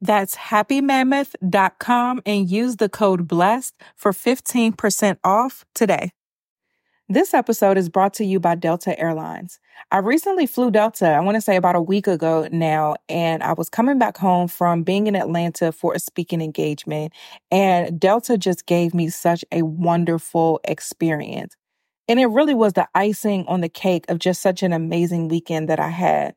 That's happymammoth.com and use the code BLESSED for 15% off today. This episode is brought to you by Delta Airlines. I recently flew Delta, I want to say about a week ago now, and I was coming back home from being in Atlanta for a speaking engagement, and Delta just gave me such a wonderful experience. And it really was the icing on the cake of just such an amazing weekend that I had.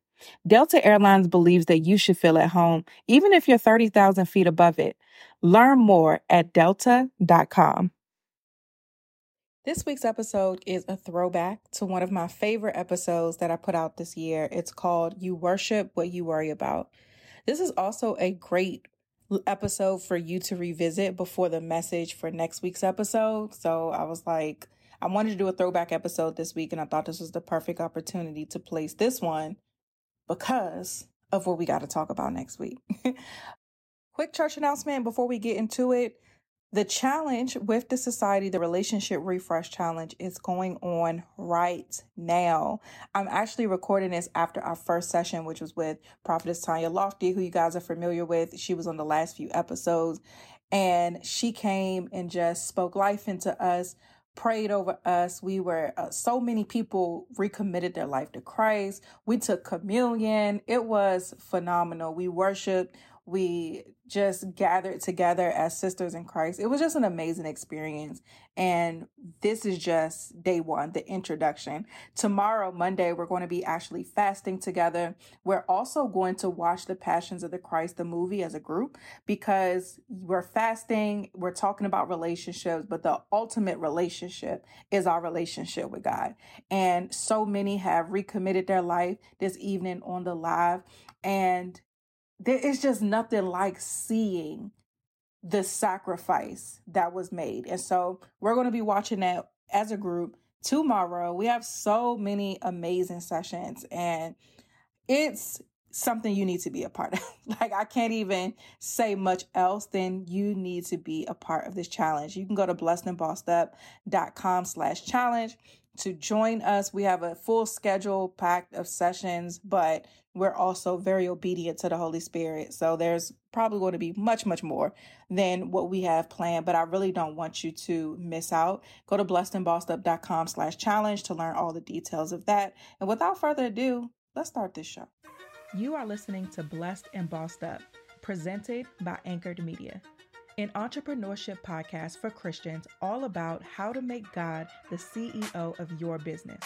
Delta Airlines believes that you should feel at home, even if you're 30,000 feet above it. Learn more at delta.com. This week's episode is a throwback to one of my favorite episodes that I put out this year. It's called You Worship What You Worry About. This is also a great episode for you to revisit before the message for next week's episode. So I was like, I wanted to do a throwback episode this week, and I thought this was the perfect opportunity to place this one because of what we got to talk about next week. Quick church announcement before we get into it. The challenge with the society, the relationship refresh challenge, is going on right now. I'm actually recording this after our first session, which was with Prophetess Tanya Lofty, who you guys are familiar with. She was on the last few episodes, and she came and just spoke life into us prayed over us. We were, uh, so many people recommitted their life to Christ. We took communion. It was phenomenal. We worshiped. We just gathered together as sisters in Christ. It was just an amazing experience. And this is just day one, the introduction. Tomorrow, Monday, we're going to be actually fasting together. We're also going to watch The Passions of the Christ, the movie, as a group because we're fasting, we're talking about relationships, but the ultimate relationship is our relationship with God. And so many have recommitted their life this evening on the live. And there is just nothing like seeing the sacrifice that was made. And so we're going to be watching that as a group tomorrow. We have so many amazing sessions and it's something you need to be a part of. like I can't even say much else than you need to be a part of this challenge. You can go to blessedandbossedup.com slash challenge to join us. We have a full schedule packed of sessions, but we're also very obedient to the Holy Spirit. So there's probably going to be much, much more than what we have planned, but I really don't want you to miss out. Go to blessedandbossedup.com slash challenge to learn all the details of that. And without further ado, let's start this show. You are listening to Blessed and Bossed Up, presented by Anchored Media. An entrepreneurship podcast for Christians all about how to make God the CEO of your business.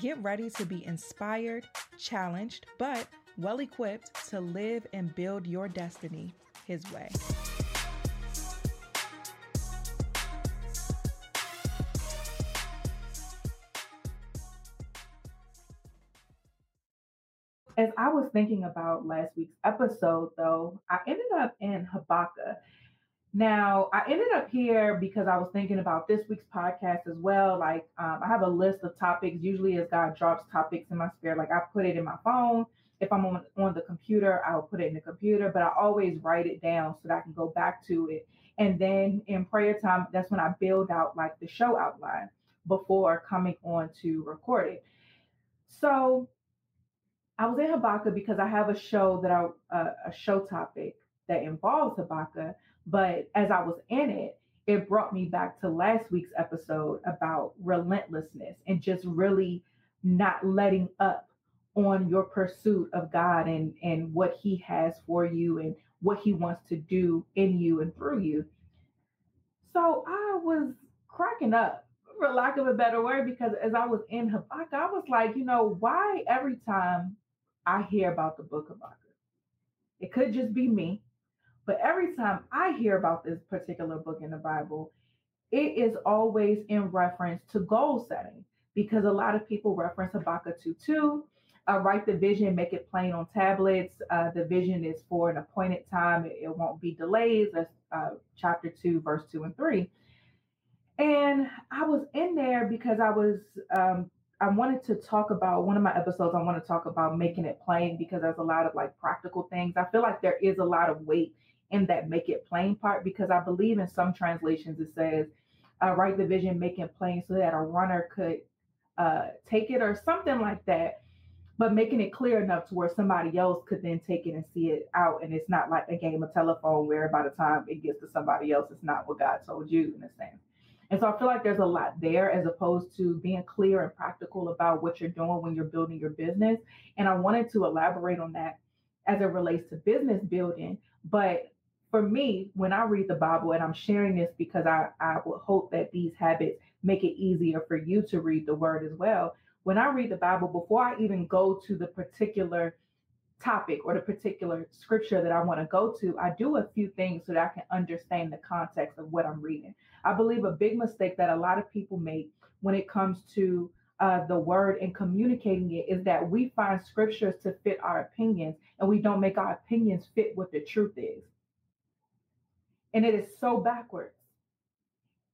Get ready to be inspired, challenged, but well equipped to live and build your destiny His way. As I was thinking about last week's episode, though, I ended up in Habakkuk. Now, I ended up here because I was thinking about this week's podcast as well. Like, um, I have a list of topics. Usually, as God drops topics in my spirit, like I put it in my phone. If I'm on, on the computer, I'll put it in the computer, but I always write it down so that I can go back to it. And then in prayer time, that's when I build out like the show outline before coming on to record it. So I was in Habakkuk because I have a show that I uh, a show topic that involves Habakkuk. But as I was in it, it brought me back to last week's episode about relentlessness and just really not letting up on your pursuit of God and and what He has for you and what He wants to do in you and through you. So I was cracking up, for lack of a better word, because as I was in Habakkuk, I was like, you know, why every time I hear about the book of Habakkuk. It could just be me, but every time I hear about this particular book in the Bible, it is always in reference to goal setting because a lot of people reference Habakkuk 2 2. Uh, write the vision, make it plain on tablets. Uh, the vision is for an appointed time, it, it won't be delays. That's uh, chapter 2, verse 2 and 3. And I was in there because I was um, I wanted to talk about one of my episodes. I want to talk about making it plain because there's a lot of like practical things. I feel like there is a lot of weight in that make it plain part because I believe in some translations it says, uh, write the vision, make it plain so that a runner could uh, take it or something like that. But making it clear enough to where somebody else could then take it and see it out. And it's not like a game of telephone where by the time it gets to somebody else, it's not what God told you in a sense. And so I feel like there's a lot there as opposed to being clear and practical about what you're doing when you're building your business. And I wanted to elaborate on that as it relates to business building. But for me, when I read the Bible, and I'm sharing this because I, I would hope that these habits make it easier for you to read the word as well. When I read the Bible, before I even go to the particular topic or the particular scripture that I want to go to, I do a few things so that I can understand the context of what I'm reading. I believe a big mistake that a lot of people make when it comes to uh, the word and communicating it is that we find scriptures to fit our opinions and we don't make our opinions fit what the truth is. And it is so backwards.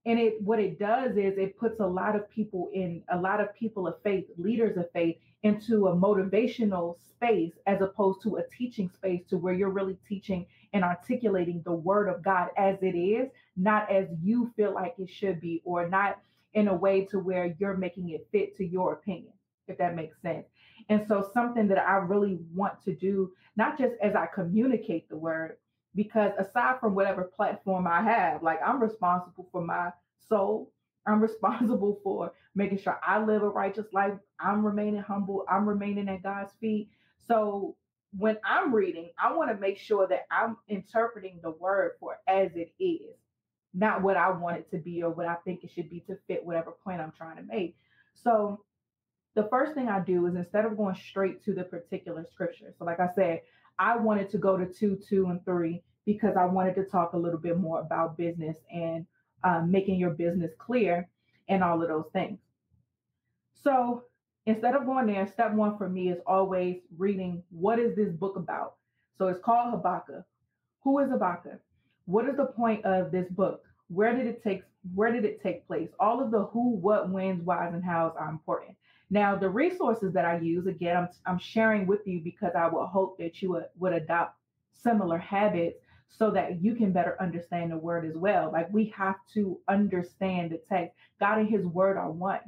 And it what it does is it puts a lot of people in a lot of people of faith leaders of faith into a motivational space as opposed to a teaching space to where you're really teaching and articulating the word of god as it is not as you feel like it should be or not in a way to where you're making it fit to your opinion if that makes sense. And so something that i really want to do not just as i communicate the word because aside from whatever platform I have, like I'm responsible for my soul. I'm responsible for making sure I live a righteous life. I'm remaining humble. I'm remaining at God's feet. So when I'm reading, I want to make sure that I'm interpreting the word for as it is, not what I want it to be or what I think it should be to fit whatever point I'm trying to make. So the first thing I do is instead of going straight to the particular scripture, so like I said, I wanted to go to two, two, and three because I wanted to talk a little bit more about business and um, making your business clear and all of those things. So instead of going there, step one for me is always reading what is this book about? So it's called Habakkuk. Who is Habakkuk? What is the point of this book? Where did it take where did it take place? All of the who, what, whens, whys, and hows are important. Now, the resources that I use, again, I'm, I'm sharing with you because I would hope that you would, would adopt similar habits so that you can better understand the word as well. Like we have to understand the text. God and his word are one.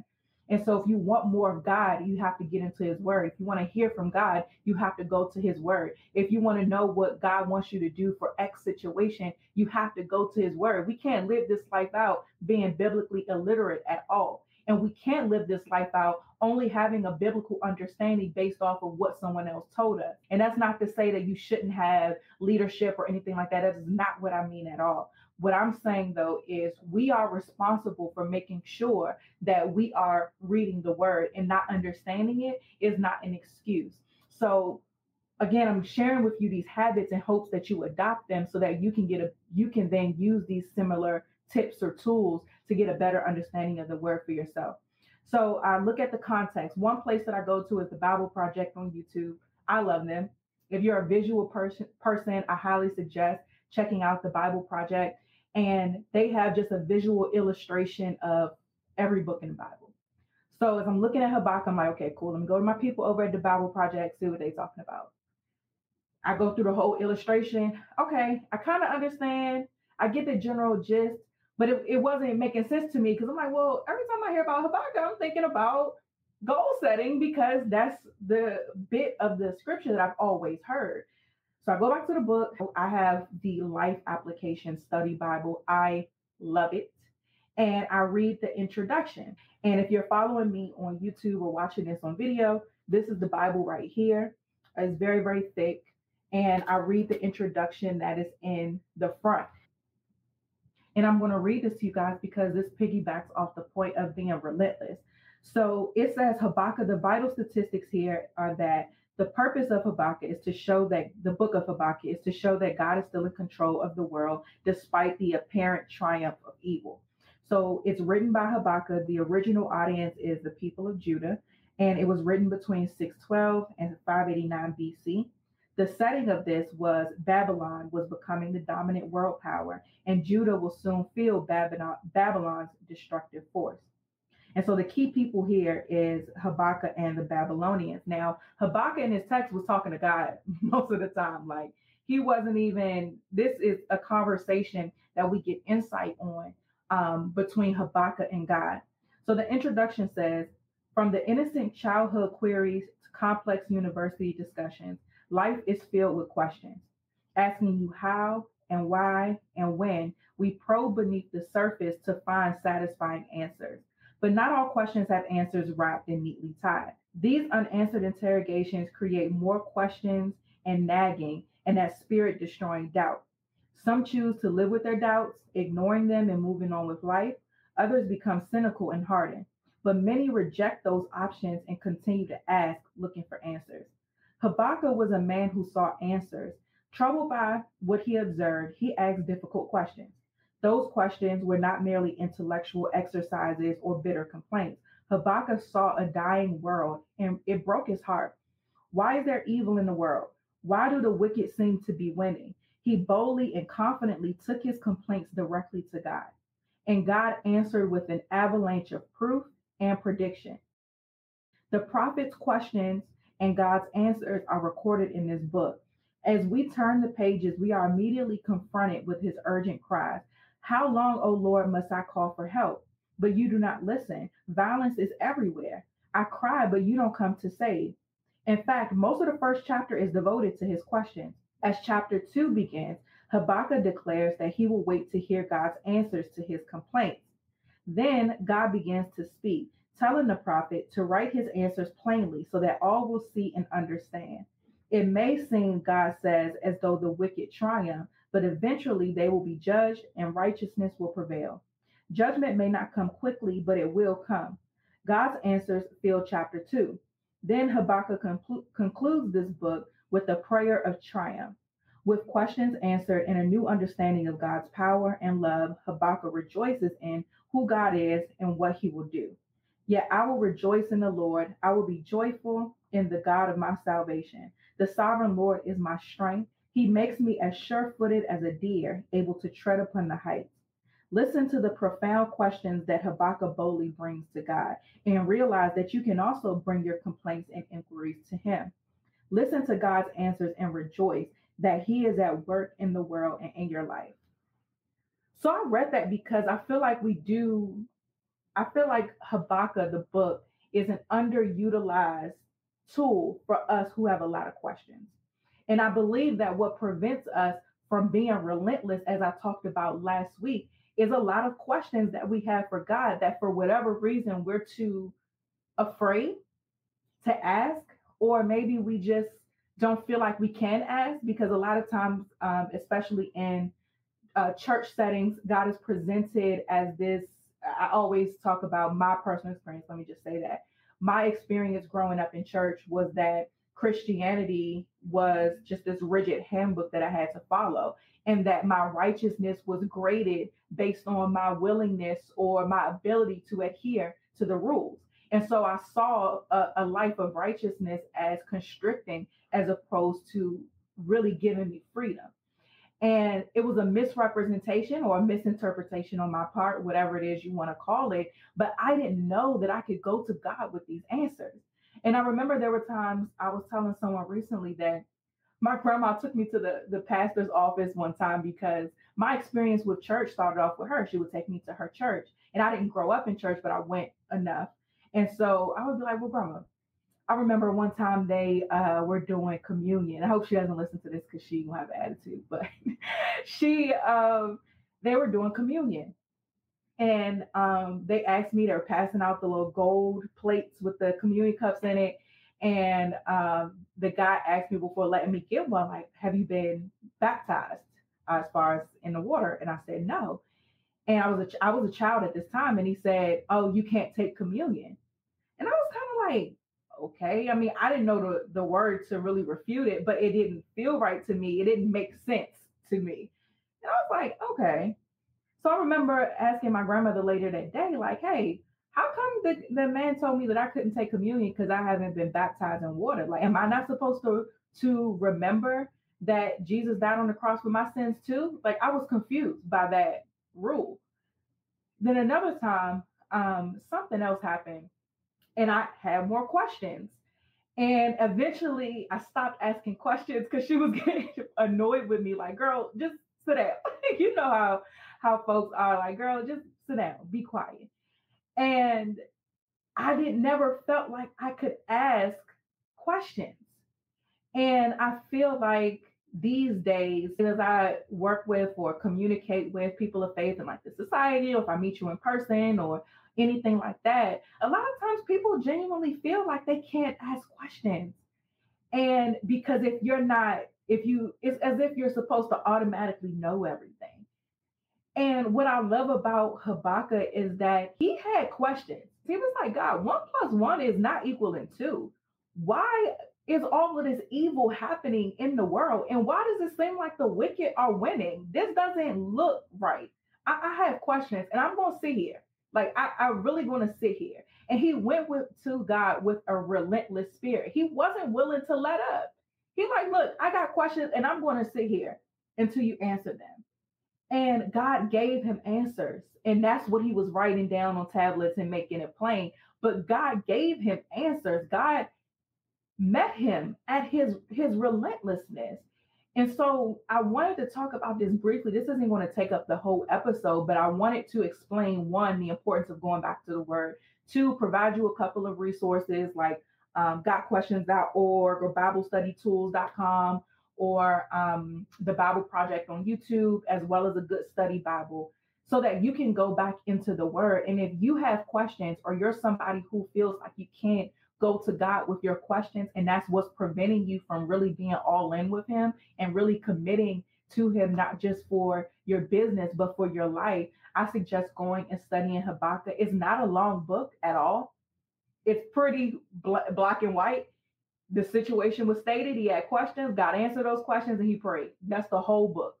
And so if you want more of God, you have to get into his word. If you want to hear from God, you have to go to his word. If you want to know what God wants you to do for X situation, you have to go to his word. We can't live this life out being biblically illiterate at all. And we can't live this life out only having a biblical understanding based off of what someone else told us. And that's not to say that you shouldn't have leadership or anything like that. That is not what I mean at all. What I'm saying though is we are responsible for making sure that we are reading the word and not understanding it is not an excuse. So again, I'm sharing with you these habits in hopes that you adopt them so that you can get a you can then use these similar tips or tools to get a better understanding of the word for yourself. So I look at the context. One place that I go to is the Bible Project on YouTube. I love them. If you're a visual person, person, I highly suggest checking out the Bible Project. And they have just a visual illustration of every book in the Bible. So as I'm looking at Habakkuk, I'm like, okay, cool. Let me go to my people over at the Bible Project, see what they're talking about. I go through the whole illustration. Okay, I kind of understand. I get the general gist, but it, it wasn't making sense to me because I'm like, well, every time I hear about Habakkuk, I'm thinking about goal setting because that's the bit of the scripture that I've always heard. So I go back to the book. I have the Life Application Study Bible. I love it. And I read the introduction. And if you're following me on YouTube or watching this on video, this is the Bible right here. It's very, very thick. And I read the introduction that is in the front. And I'm going to read this to you guys because this piggybacks off the point of being relentless. So it says Habakkuk, the vital statistics here are that the purpose of Habakkuk is to show that the book of Habakkuk is to show that God is still in control of the world despite the apparent triumph of evil. So it's written by Habakkuk. The original audience is the people of Judah, and it was written between 612 and 589 BC. The setting of this was Babylon was becoming the dominant world power, and Judah will soon feel Babylon, Babylon's destructive force. And so the key people here is Habakkuk and the Babylonians. Now, Habakkuk in his text was talking to God most of the time. Like he wasn't even, this is a conversation that we get insight on um, between Habakkuk and God. So the introduction says, from the innocent childhood queries to complex university discussions, Life is filled with questions, asking you how and why and when we probe beneath the surface to find satisfying answers. But not all questions have answers wrapped and neatly tied. These unanswered interrogations create more questions and nagging and that spirit destroying doubt. Some choose to live with their doubts, ignoring them and moving on with life. Others become cynical and hardened. But many reject those options and continue to ask, looking for answers. Habakkuk was a man who sought answers. Troubled by what he observed, he asked difficult questions. Those questions were not merely intellectual exercises or bitter complaints. Habakkuk saw a dying world and it broke his heart. Why is there evil in the world? Why do the wicked seem to be winning? He boldly and confidently took his complaints directly to God. And God answered with an avalanche of proof and prediction. The prophet's questions and God's answers are recorded in this book. As we turn the pages, we are immediately confronted with his urgent cries How long, O Lord, must I call for help? But you do not listen. Violence is everywhere. I cry, but you don't come to save. In fact, most of the first chapter is devoted to his questions. As chapter two begins, Habakkuk declares that he will wait to hear God's answers to his complaints. Then God begins to speak telling the prophet to write his answers plainly so that all will see and understand. It may seem, God says, as though the wicked triumph, but eventually they will be judged and righteousness will prevail. Judgment may not come quickly, but it will come. God's answers fill chapter 2. Then Habakkuk conclu- concludes this book with a prayer of triumph. With questions answered and a new understanding of God's power and love, Habakkuk rejoices in who God is and what he will do. Yet I will rejoice in the Lord. I will be joyful in the God of my salvation. The sovereign Lord is my strength. He makes me as sure footed as a deer, able to tread upon the heights. Listen to the profound questions that Habakkuk boldly brings to God and realize that you can also bring your complaints and inquiries to Him. Listen to God's answers and rejoice that He is at work in the world and in your life. So I read that because I feel like we do I feel like Habakkuk, the book, is an underutilized tool for us who have a lot of questions. And I believe that what prevents us from being relentless, as I talked about last week, is a lot of questions that we have for God that for whatever reason we're too afraid to ask, or maybe we just don't feel like we can ask because a lot of times, um, especially in uh, church settings, God is presented as this. I always talk about my personal experience. Let me just say that my experience growing up in church was that Christianity was just this rigid handbook that I had to follow, and that my righteousness was graded based on my willingness or my ability to adhere to the rules. And so I saw a, a life of righteousness as constricting as opposed to really giving me freedom. And it was a misrepresentation or a misinterpretation on my part, whatever it is you want to call it. But I didn't know that I could go to God with these answers. And I remember there were times I was telling someone recently that my grandma took me to the, the pastor's office one time because my experience with church started off with her. She would take me to her church. And I didn't grow up in church, but I went enough. And so I would be like, well, grandma, I remember one time they uh, were doing communion. I hope she doesn't listen to this because she will have an attitude, but she um, they were doing communion. And um, they asked me, they were passing out the little gold plates with the communion cups in it. And um, the guy asked me before letting me get one, like, have you been baptized uh, as far as in the water? And I said, no. And I was a, I was a child at this time. And he said, oh, you can't take communion. And I was kind of like, okay. I mean, I didn't know the, the word to really refute it, but it didn't feel right to me. It didn't make sense to me. And I was like, okay. So I remember asking my grandmother later that day, like, hey, how come the, the man told me that I couldn't take communion because I haven't been baptized in water? Like, am I not supposed to to remember that Jesus died on the cross for my sins too? Like, I was confused by that rule. Then another time, um, something else happened and I had more questions. And eventually I stopped asking questions because she was getting annoyed with me, like, girl, just sit down. you know how how folks are like, girl, just sit down, be quiet. And I didn't never felt like I could ask questions. And I feel like these days, as I work with or communicate with people of faith in like the society, or if I meet you in person or anything like that, a lot of times people genuinely feel like they can't ask questions. And because if you're not, if you, it's as if you're supposed to automatically know everything. And what I love about Habakkuk is that he had questions. He was like, God, one plus one is not equaling two. Why is all of this evil happening in the world? And why does it seem like the wicked are winning? This doesn't look right. I, I have questions and I'm going to sit here. Like, I, I really going to sit here. And he went with to God with a relentless spirit. He wasn't willing to let up. He like, look, I got questions and I'm going to sit here until you answer them. And God gave him answers. And that's what he was writing down on tablets and making it plain. But God gave him answers. God met him at his his relentlessness. And so I wanted to talk about this briefly. This isn't going to take up the whole episode, but I wanted to explain one, the importance of going back to the word, two, provide you a couple of resources like um, gotquestions.org or BibleStudyTools.com or um, the Bible Project on YouTube, as well as a good study Bible, so that you can go back into the word. And if you have questions or you're somebody who feels like you can't go to God with your questions, and that's what's preventing you from really being all in with Him and really committing to Him, not just for your business, but for your life, I suggest going and studying Habakkuk. It's not a long book at all, it's pretty bl- black and white. The situation was stated, he had questions, God answered those questions, and he prayed. That's the whole book.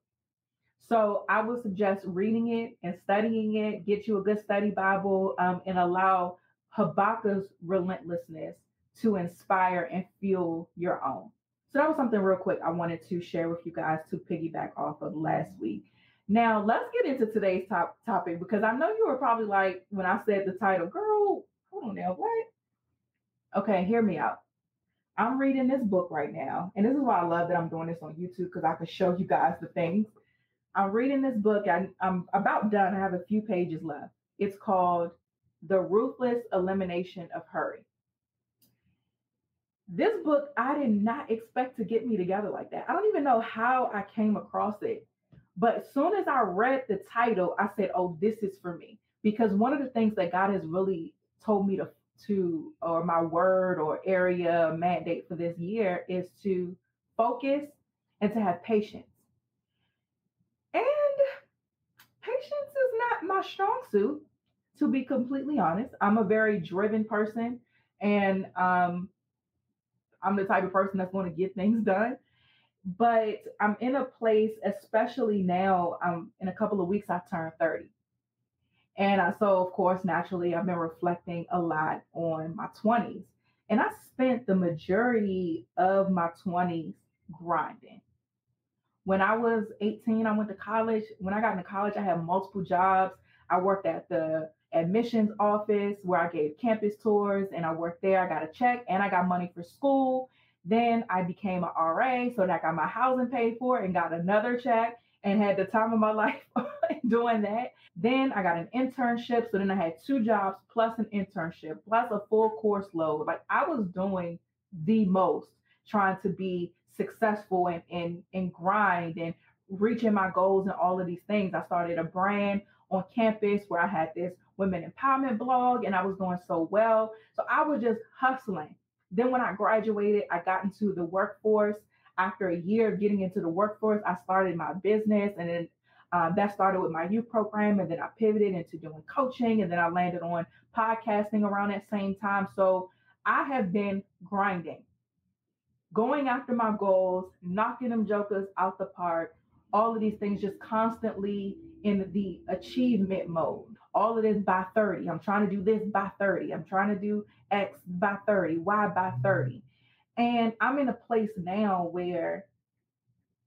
So I would suggest reading it and studying it, get you a good study Bible, um, and allow Habakkuk's relentlessness to inspire and fuel your own. So that was something real quick I wanted to share with you guys to piggyback off of last week. Now let's get into today's top topic because I know you were probably like when I said the title, girl, hold on now, what? Okay, hear me out. I'm reading this book right now, and this is why I love that I'm doing this on YouTube because I can show you guys the things. I'm reading this book. I, I'm about done. I have a few pages left. It's called the Ruthless Elimination of Hurry. This book, I did not expect to get me together like that. I don't even know how I came across it. But as soon as I read the title, I said, oh, this is for me. Because one of the things that God has really told me to, to or my word or area mandate for this year is to focus and to have patience. And patience is not my strong suit, to be completely honest. I'm a very driven person and um, I'm the type of person that's going to get things done. But I'm in a place, especially now, um, in a couple of weeks, I turn 30. And I, so, of course, naturally, I've been reflecting a lot on my 20s. And I spent the majority of my 20s grinding. When I was 18, I went to college. When I got into college, I had multiple jobs. I worked at the admissions office where I gave campus tours and I worked there. I got a check and I got money for school. Then I became an RA so that I got my housing paid for and got another check and had the time of my life doing that. Then I got an internship. So then I had two jobs plus an internship plus a full course load. Like I was doing the most trying to be successful and, and, and grind and reaching my goals and all of these things. I started a brand on campus where I had this women empowerment blog and I was doing so well. So I was just hustling. Then when I graduated, I got into the workforce. After a year of getting into the workforce, I started my business and then uh, that started with my youth program and then I pivoted into doing coaching and then I landed on podcasting around that same time. So I have been grinding, going after my goals, knocking them jokers out the park, all of these things just constantly in the achievement mode. All of this by 30. I'm trying to do this by 30. I'm trying to do X by 30, Y by 30. And I'm in a place now where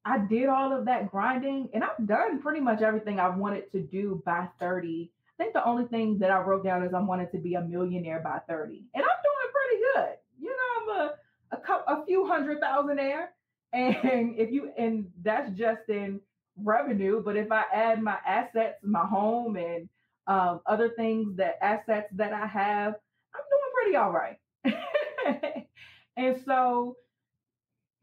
I did all of that grinding and I've done pretty much everything I wanted to do by 30. I think the only thing that I wrote down is I wanted to be a millionaire by 30. And I'm doing pretty good. You know, I'm a a, a few hundred thousandaire. And if you and that's just in revenue, but if I add my assets, my home and um, other things that assets that I have, I'm doing pretty all right. and so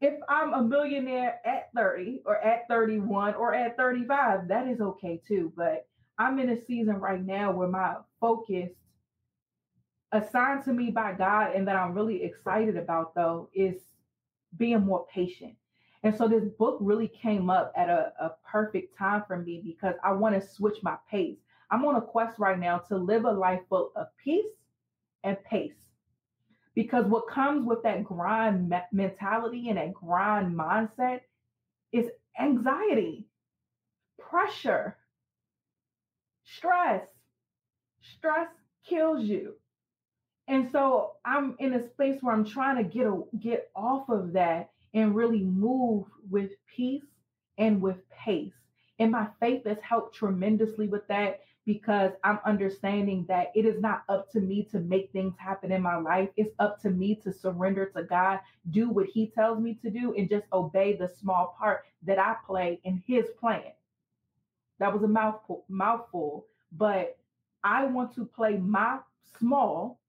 if I'm a millionaire at 30 or at 31 or at 35, that is okay too. But I'm in a season right now where my focus assigned to me by God and that I'm really excited about though is being more patient. And so this book really came up at a, a perfect time for me because I want to switch my pace. I'm on a quest right now to live a life full of peace and pace. Because what comes with that grind me- mentality and that grind mindset is anxiety, pressure, stress. Stress kills you. And so I'm in a space where I'm trying to get a, get off of that and really move with peace and with pace. And my faith has helped tremendously with that because I'm understanding that it is not up to me to make things happen in my life. It's up to me to surrender to God, do what He tells me to do, and just obey the small part that I play in His plan. That was a mouthful, mouthful, but I want to play my small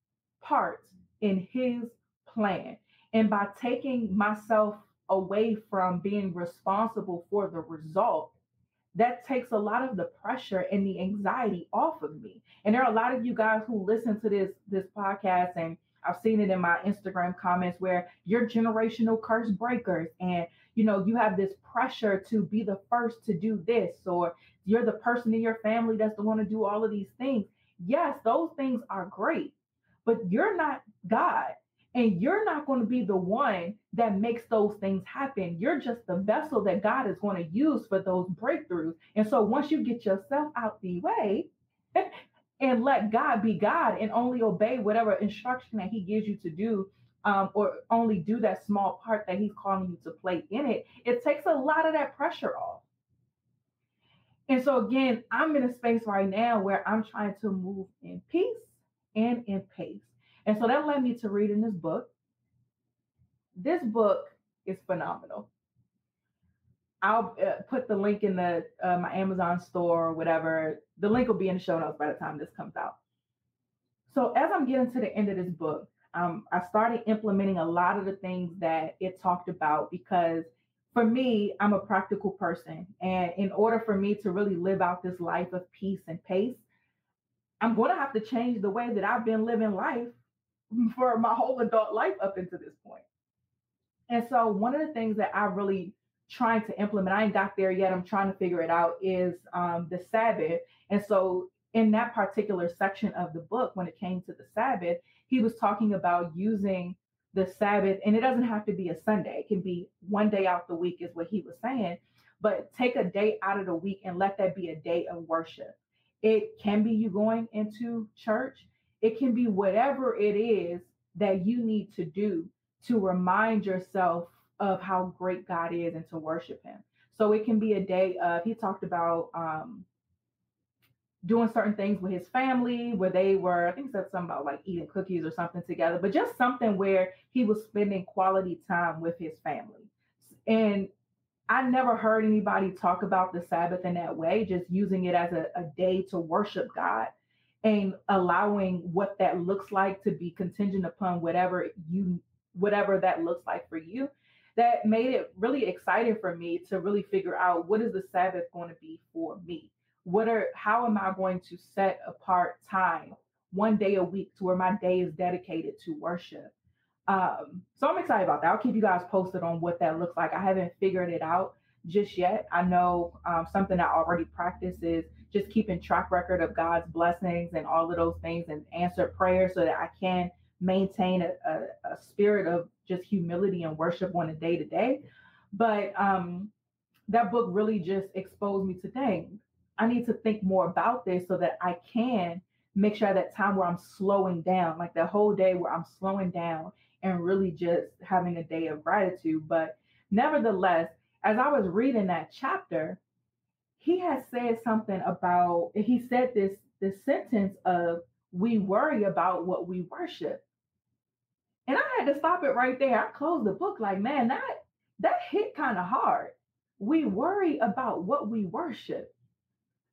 part in His plan. And by taking myself away from being responsible for the result, that takes a lot of the pressure and the anxiety off of me. And there are a lot of you guys who listen to this this podcast and I've seen it in my Instagram comments where you're generational curse breakers and you know you have this pressure to be the first to do this or you're the person in your family that's the one to do all of these things. Yes, those things are great, but you're not God. And you're not going to be the one that makes those things happen. You're just the vessel that God is going to use for those breakthroughs. And so once you get yourself out the way and let God be God and only obey whatever instruction that He gives you to do, um, or only do that small part that He's calling you to play in it, it takes a lot of that pressure off. And so, again, I'm in a space right now where I'm trying to move in peace and in pace. And so that led me to reading this book. This book is phenomenal. I'll uh, put the link in the uh, my Amazon store or whatever. The link will be in the show notes by the time this comes out. So as I'm getting to the end of this book, um, I started implementing a lot of the things that it talked about because for me, I'm a practical person, and in order for me to really live out this life of peace and pace, I'm going to have to change the way that I've been living life for my whole adult life up until this point. And so, one of the things that I really trying to implement, I ain't got there yet, I'm trying to figure it out, is um, the Sabbath. And so in that particular section of the book, when it came to the Sabbath, he was talking about using the Sabbath, and it doesn't have to be a Sunday, it can be one day out the week, is what he was saying. But take a day out of the week and let that be a day of worship. It can be you going into church, it can be whatever it is that you need to do to remind yourself of how great God is and to worship Him. So it can be a day of, he talked about um, doing certain things with his family where they were, I think said something about like eating cookies or something together, but just something where he was spending quality time with his family. And I never heard anybody talk about the Sabbath in that way, just using it as a, a day to worship God and allowing what that looks like to be contingent upon whatever you whatever that looks like for you. That made it really exciting for me to really figure out what is the sabbath going to be for me? What are how am i going to set apart time one day a week to where my day is dedicated to worship um, so i'm excited about that. I'll keep you guys posted on what that looks like. I haven't figured it out just yet. I know um, something i already practice is just keeping track record of god's blessings and all of those things and answer prayers so that i can maintain a, a, a spirit of just humility and worship on a day to day but um, that book really just exposed me to things I need to think more about this so that I can make sure that time where I'm slowing down, like the whole day where I'm slowing down and really just having a day of gratitude. But nevertheless, as I was reading that chapter, he has said something about he said this this sentence of we worry about what we worship. And I had to stop it right there. I closed the book like, man, that that hit kind of hard. We worry about what we worship.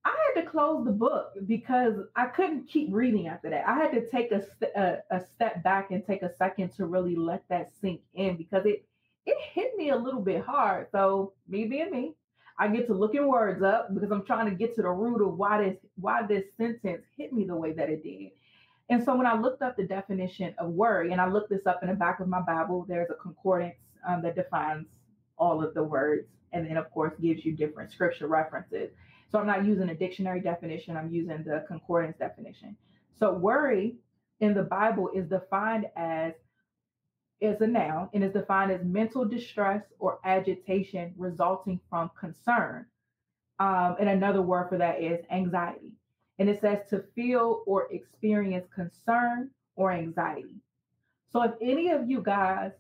I had to close the book because I couldn't keep reading after that. I had to take a, a, a step back and take a second to really let that sink in because it it hit me a little bit hard. So me being me, I get to looking words up because I'm trying to get to the root of why this why this sentence hit me the way that it did. And so when I looked up the definition of worry, and I looked this up in the back of my Bible, there's a concordance um, that defines all of the words, and then of course gives you different scripture references. So I'm not using a dictionary definition, I'm using the concordance definition. So worry in the Bible is defined as is a noun and is defined as mental distress or agitation resulting from concern. Um, and another word for that is anxiety. And it says to feel or experience concern or anxiety. So if any of you guys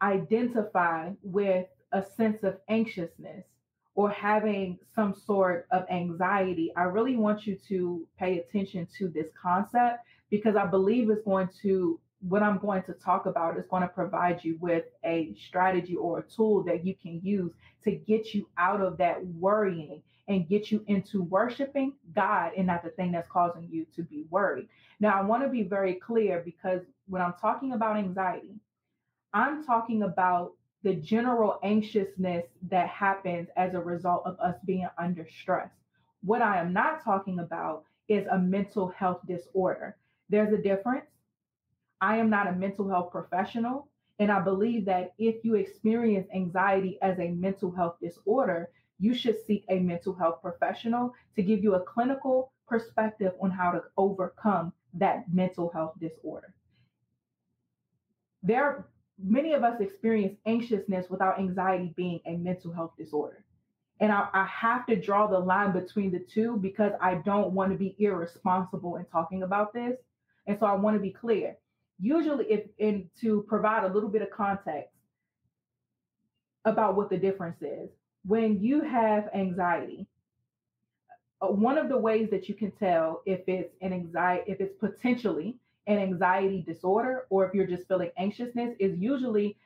identify with a sense of anxiousness, or having some sort of anxiety, I really want you to pay attention to this concept because I believe it's going to, what I'm going to talk about is going to provide you with a strategy or a tool that you can use to get you out of that worrying and get you into worshiping God and not the thing that's causing you to be worried. Now, I want to be very clear because when I'm talking about anxiety, I'm talking about the general anxiousness that happens as a result of us being under stress. What I am not talking about is a mental health disorder. There's a difference. I am not a mental health professional. And I believe that if you experience anxiety as a mental health disorder, you should seek a mental health professional to give you a clinical perspective on how to overcome that mental health disorder. There many of us experience anxiousness without anxiety being a mental health disorder. And I, I, have to draw the line between the two because I don't want to be irresponsible in talking about this. And so I want to be clear. Usually, if in to provide a little bit of context about what the difference is, when you have anxiety, uh, one of the ways that you can tell if it's an anxiety, if it's potentially an anxiety disorder or if you're just feeling anxiousness is usually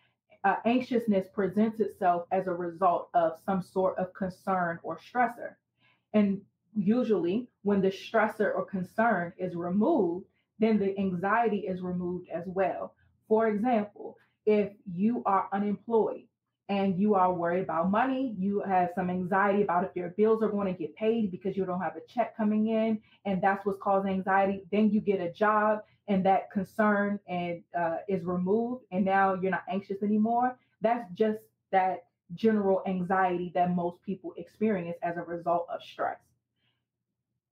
uh, anxiousness presents itself as a result of some sort of concern or stressor. And usually, when the stressor or concern is removed, then the anxiety is removed as well. For example, if you are unemployed and you are worried about money, you have some anxiety about if your bills are going to get paid because you don't have a check coming in, and that's what's causing anxiety. Then you get a job and that concern and uh, is removed and now you're not anxious anymore that's just that general anxiety that most people experience as a result of stress.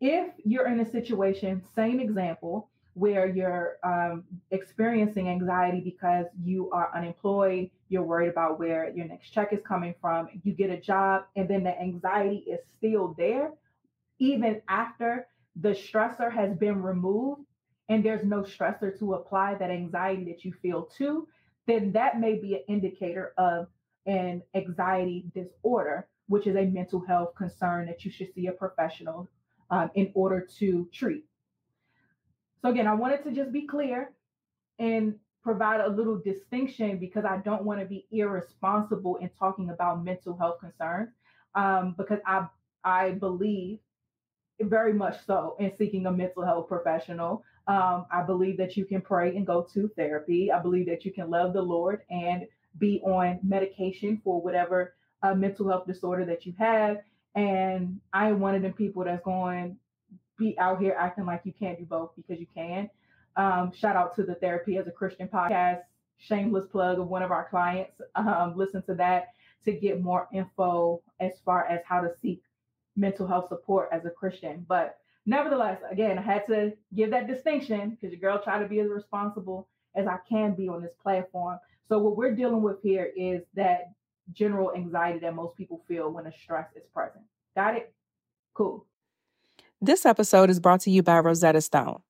If you're in a situation, same example, where you're um, experiencing anxiety because you are unemployed, you're worried about where your next check is coming from, you get a job, and then the anxiety is still there, even after the stressor has been removed, and there's no stressor to apply that anxiety that you feel to, then that may be an indicator of an anxiety disorder, which is a mental health concern that you should see a professional um, in order to treat. So, again, I wanted to just be clear and provide a little distinction because I don't want to be irresponsible in talking about mental health concerns um, because I I believe very much so in seeking a mental health professional. Um, I believe that you can pray and go to therapy. I believe that you can love the Lord and be on medication for whatever uh, mental health disorder that you have. And I am one of the people that's going be out here acting like you can't do both because you can. Um, shout out to the Therapy as a Christian podcast. Shameless plug of one of our clients. Um, listen to that to get more info as far as how to seek mental health support as a Christian. But nevertheless, again, I had to give that distinction because your girl tried to be as responsible as I can be on this platform. So what we're dealing with here is that general anxiety that most people feel when a stress is present. Got it? Cool. This episode is brought to you by Rosetta Stone.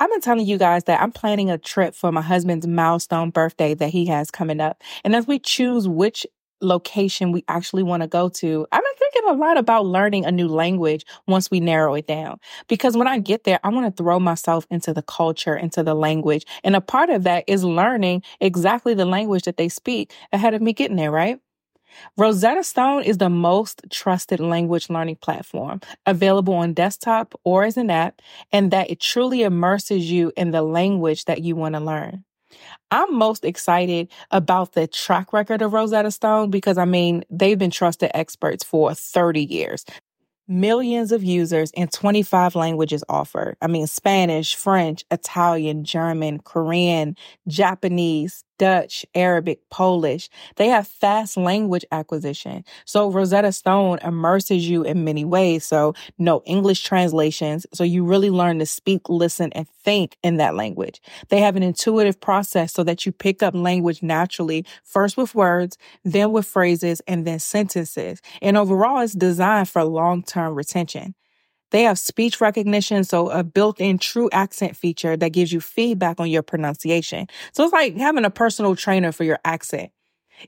I've been telling you guys that I'm planning a trip for my husband's milestone birthday that he has coming up. And as we choose which location we actually want to go to, I've been thinking a lot about learning a new language once we narrow it down. Because when I get there, I want to throw myself into the culture, into the language. And a part of that is learning exactly the language that they speak ahead of me getting there, right? Rosetta Stone is the most trusted language learning platform available on desktop or as an app, and that it truly immerses you in the language that you want to learn. I'm most excited about the track record of Rosetta Stone because I mean, they've been trusted experts for 30 years millions of users in 25 languages offered. I mean, Spanish, French, Italian, German, Korean, Japanese, Dutch, Arabic, Polish. They have fast language acquisition. So Rosetta Stone immerses you in many ways. So no English translations. So you really learn to speak, listen, and think in that language. They have an intuitive process so that you pick up language naturally, first with words, then with phrases, and then sentences. And overall, it's designed for long-term retention. They have speech recognition, so a built in true accent feature that gives you feedback on your pronunciation. So it's like having a personal trainer for your accent.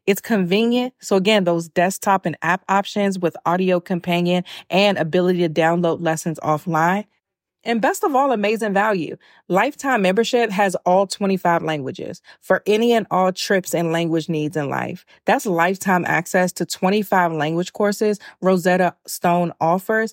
It's convenient. So again, those desktop and app options with audio companion and ability to download lessons offline. And best of all, amazing value. Lifetime membership has all 25 languages for any and all trips and language needs in life. That's lifetime access to 25 language courses Rosetta Stone offers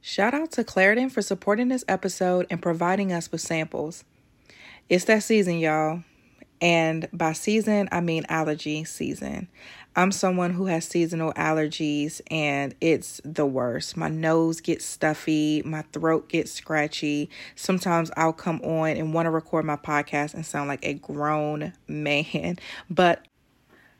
Shout out to Claritin for supporting this episode and providing us with samples. It's that season, y'all. And by season, I mean allergy season. I'm someone who has seasonal allergies and it's the worst. My nose gets stuffy, my throat gets scratchy. Sometimes I'll come on and want to record my podcast and sound like a grown man. But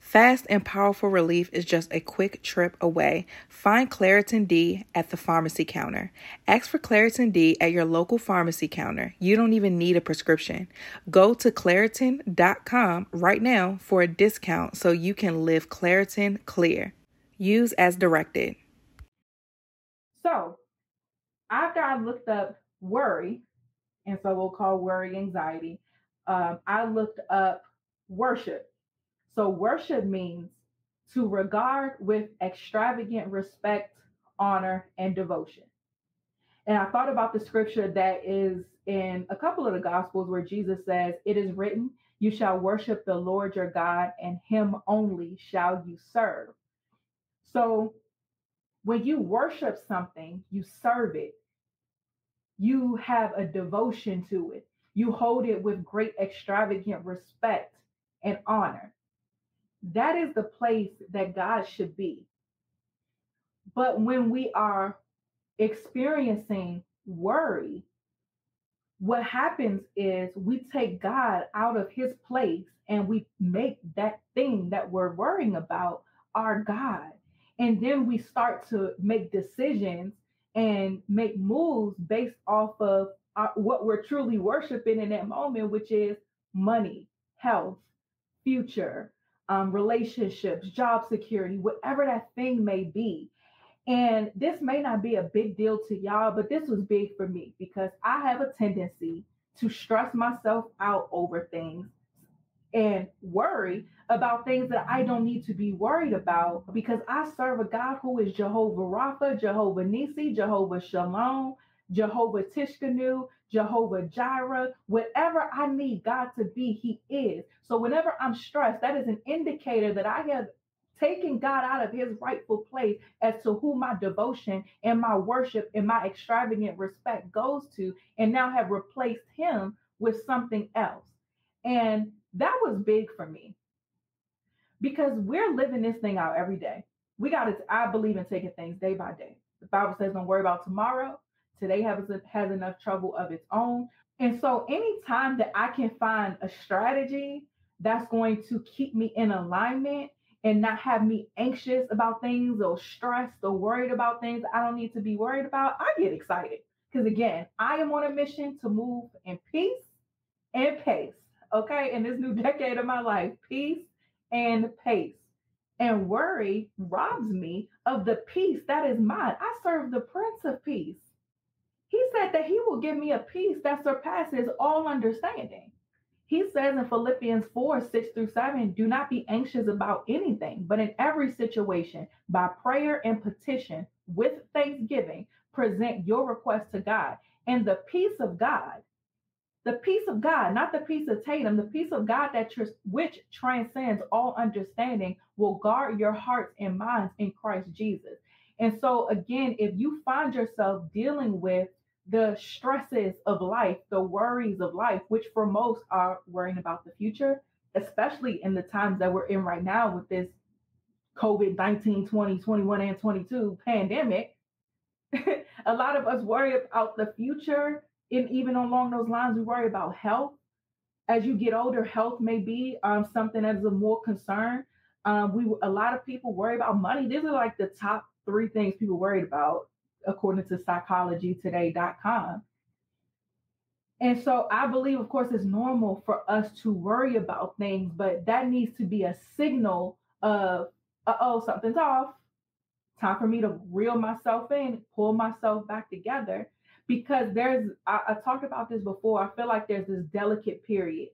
Fast and powerful relief is just a quick trip away. Find Claritin D at the pharmacy counter. Ask for Claritin D at your local pharmacy counter. You don't even need a prescription. Go to Claritin.com right now for a discount so you can live Claritin Clear. Use as directed. So, after I looked up worry, and so we'll call worry anxiety. Um, I looked up worship. So, worship means to regard with extravagant respect, honor, and devotion. And I thought about the scripture that is in a couple of the Gospels where Jesus says, It is written, You shall worship the Lord your God, and him only shall you serve. So, when you worship something, you serve it you have a devotion to it. You hold it with great extravagant respect and honor. That is the place that God should be. But when we are experiencing worry, what happens is we take God out of his place and we make that thing that we're worrying about our God. And then we start to make decisions and make moves based off of our, what we're truly worshiping in that moment, which is money, health, future, um, relationships, job security, whatever that thing may be. And this may not be a big deal to y'all, but this was big for me because I have a tendency to stress myself out over things and worry about things that I don't need to be worried about because I serve a God who is Jehovah Rapha, Jehovah Nisi, Jehovah Shalom, Jehovah Tsidkenu, Jehovah Jireh, whatever I need God to be, He is. So whenever I'm stressed, that is an indicator that I have taken God out of His rightful place as to who my devotion and my worship and my extravagant respect goes to, and now have replaced Him with something else. And that was big for me because we're living this thing out every day. We got to, I believe in taking things day by day. The Bible says, don't worry about tomorrow. Today has, has enough trouble of its own. And so, anytime that I can find a strategy that's going to keep me in alignment and not have me anxious about things or stressed or worried about things I don't need to be worried about, I get excited. Because again, I am on a mission to move in peace and pace okay, in this new decade of my life, peace and pace. And worry robs me of the peace that is mine. I serve the Prince of Peace. He said that he will give me a peace that surpasses all understanding. He says in Philippians 4 6 through 7, do not be anxious about anything, but in every situation, by prayer and petition, with thanksgiving, present your request to God. And the peace of God, the peace of God, not the peace of Tatum, the peace of God that tr- which transcends all understanding will guard your hearts and minds in Christ Jesus. And so, again, if you find yourself dealing with the stresses of life, the worries of life, which for most are worrying about the future, especially in the times that we're in right now with this COVID 19, 20, 21, and 22 pandemic, a lot of us worry about the future and even along those lines, we worry about health. As you get older, health may be um, something that is a more concern. Um, we a lot of people worry about money. These are like the top three things people worried about, according to psychologytoday.com. And so I believe, of course, it's normal for us to worry about things, but that needs to be a signal of, oh, something's off. Time for me to reel myself in, pull myself back together, because there's I, I talked about this before. I feel like there's this delicate period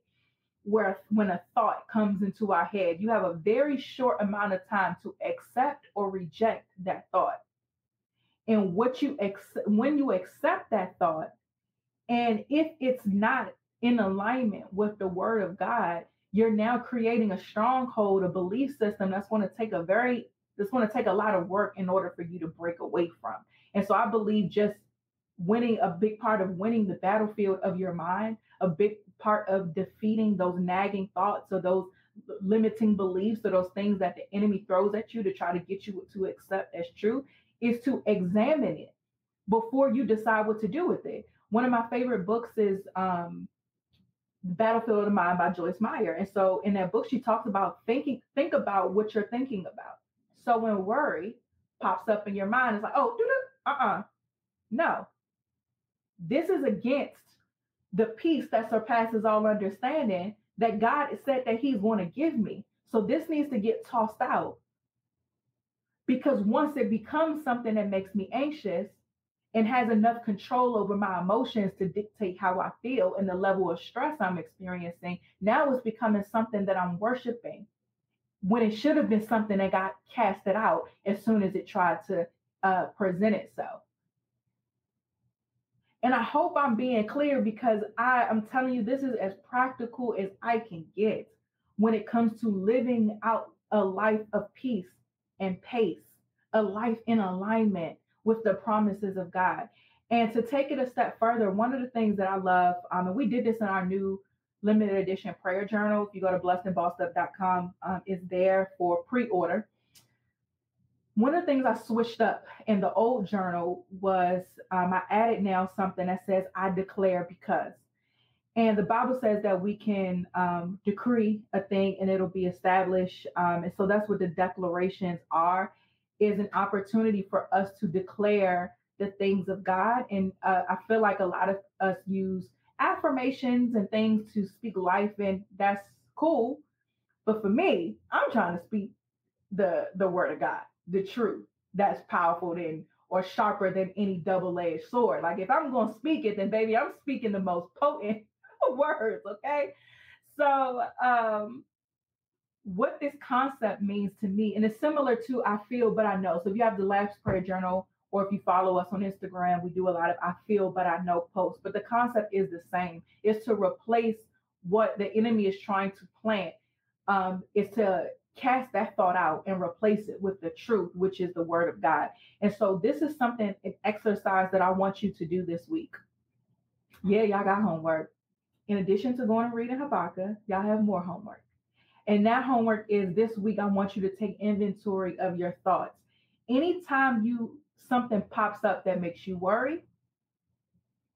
where when a thought comes into our head, you have a very short amount of time to accept or reject that thought. And what you accept when you accept that thought, and if it's not in alignment with the word of God, you're now creating a stronghold, a belief system that's going to take a very that's going to take a lot of work in order for you to break away from. And so I believe just winning a big part of winning the battlefield of your mind, a big part of defeating those nagging thoughts or those limiting beliefs or those things that the enemy throws at you to try to get you to accept as true is to examine it before you decide what to do with it. One of my favorite books is um, The Battlefield of the Mind by Joyce Meyer. And so in that book, she talks about thinking, think about what you're thinking about. So when worry pops up in your mind, it's like, oh, uh-uh. No. This is against the peace that surpasses all understanding that God said that He's going to give me. So this needs to get tossed out. Because once it becomes something that makes me anxious and has enough control over my emotions to dictate how I feel and the level of stress I'm experiencing, now it's becoming something that I'm worshiping when it should have been something that got casted out as soon as it tried to uh, present itself. And I hope I'm being clear because I, I'm telling you, this is as practical as I can get when it comes to living out a life of peace and pace, a life in alignment with the promises of God. And to take it a step further, one of the things that I love, um, and we did this in our new limited edition prayer journal. If you go to blessedandbossedup.com, um, is there for pre-order. One of the things I switched up in the old journal was um, I added now something that says "I declare because," and the Bible says that we can um, decree a thing and it'll be established. Um, and so that's what the declarations are: is an opportunity for us to declare the things of God. And uh, I feel like a lot of us use affirmations and things to speak life, and that's cool. But for me, I'm trying to speak the the word of God, the truth that's powerful than or sharper than any double-edged sword. Like if I'm gonna speak it, then baby, I'm speaking the most potent words. Okay. So um what this concept means to me, and it's similar to I feel, but I know. So if you have the Last Prayer Journal, or if you follow us on Instagram, we do a lot of I feel, but I know posts. But the concept is the same. It's to replace what the enemy is trying to plant. Um, is to cast that thought out and replace it with the truth, which is the word of God. And so this is something, an exercise that I want you to do this week. Yeah, y'all got homework. In addition to going and reading Habakkuk, y'all have more homework. And that homework is this week, I want you to take inventory of your thoughts. Anytime you something pops up that makes you worry,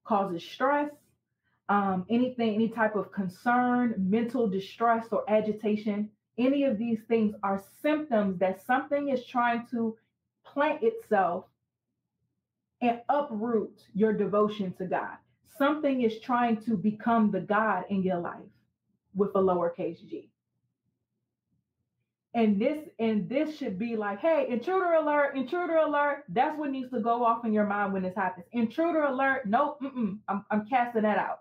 causes stress, um, anything, any type of concern, mental distress, or agitation, any of these things are symptoms that something is trying to plant itself and uproot your devotion to God. Something is trying to become the God in your life with a lowercase g. And this and this should be like hey intruder alert intruder alert. That's what needs to go off in your mind when this happens. Intruder alert. No I'm, I'm casting that out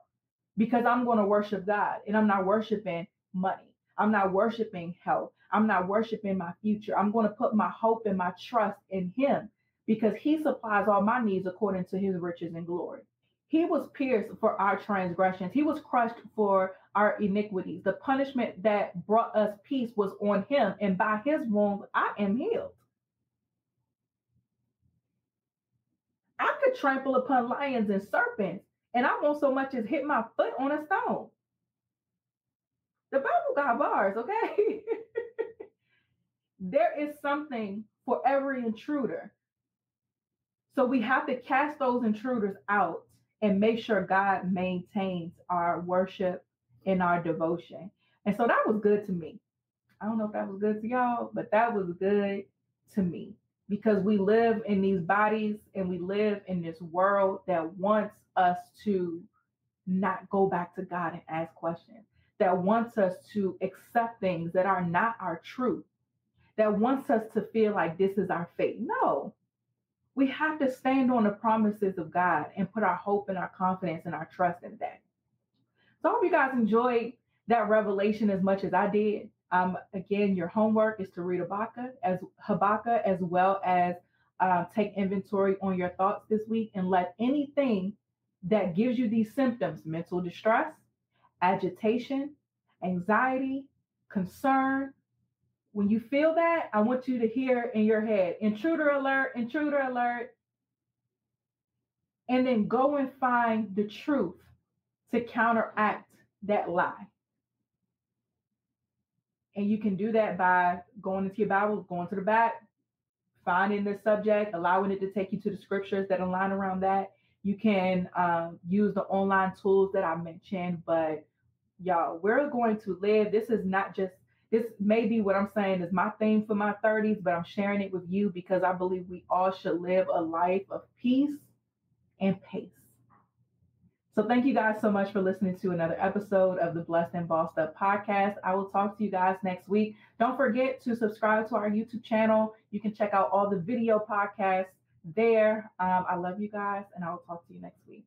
because i'm going to worship god and i'm not worshiping money. I'm not worshiping health. I'm not worshiping my future. I'm going to put my hope and my trust in him because he supplies all my needs according to his riches and glory he was pierced for our transgressions. He was crushed for our iniquities. The punishment that brought us peace was on him, and by his wounds I am healed. I could trample upon lions and serpents, and I won't so much as hit my foot on a stone. The Bible got bars, okay? there is something for every intruder. So we have to cast those intruders out and make sure God maintains our worship and our devotion. And so that was good to me. I don't know if that was good to y'all, but that was good to me because we live in these bodies and we live in this world that wants us to not go back to God and ask questions, that wants us to accept things that are not our truth, that wants us to feel like this is our fate. No, we have to stand on the promises of God and put our hope and our confidence and our trust in that. So I hope you guys enjoyed that revelation as much as I did. Um, again, your homework is to read Habakkuk as Habakkuk as well as uh, take inventory on your thoughts this week and let anything that gives you these symptoms mental distress, agitation, anxiety, concern, when you feel that, I want you to hear in your head intruder alert, intruder alert. And then go and find the truth to counteract that lie. And you can do that by going into your Bible, going to the back, finding the subject, allowing it to take you to the scriptures that align around that. You can um, use the online tools that I mentioned, but y'all. We're going to live. This is not just this may be what I'm saying is my theme for my 30s, but I'm sharing it with you because I believe we all should live a life of peace and pace. So thank you guys so much for listening to another episode of the Blessed and Bossed Up podcast. I will talk to you guys next week. Don't forget to subscribe to our YouTube channel. You can check out all the video podcasts there. Um, I love you guys, and I will talk to you next week.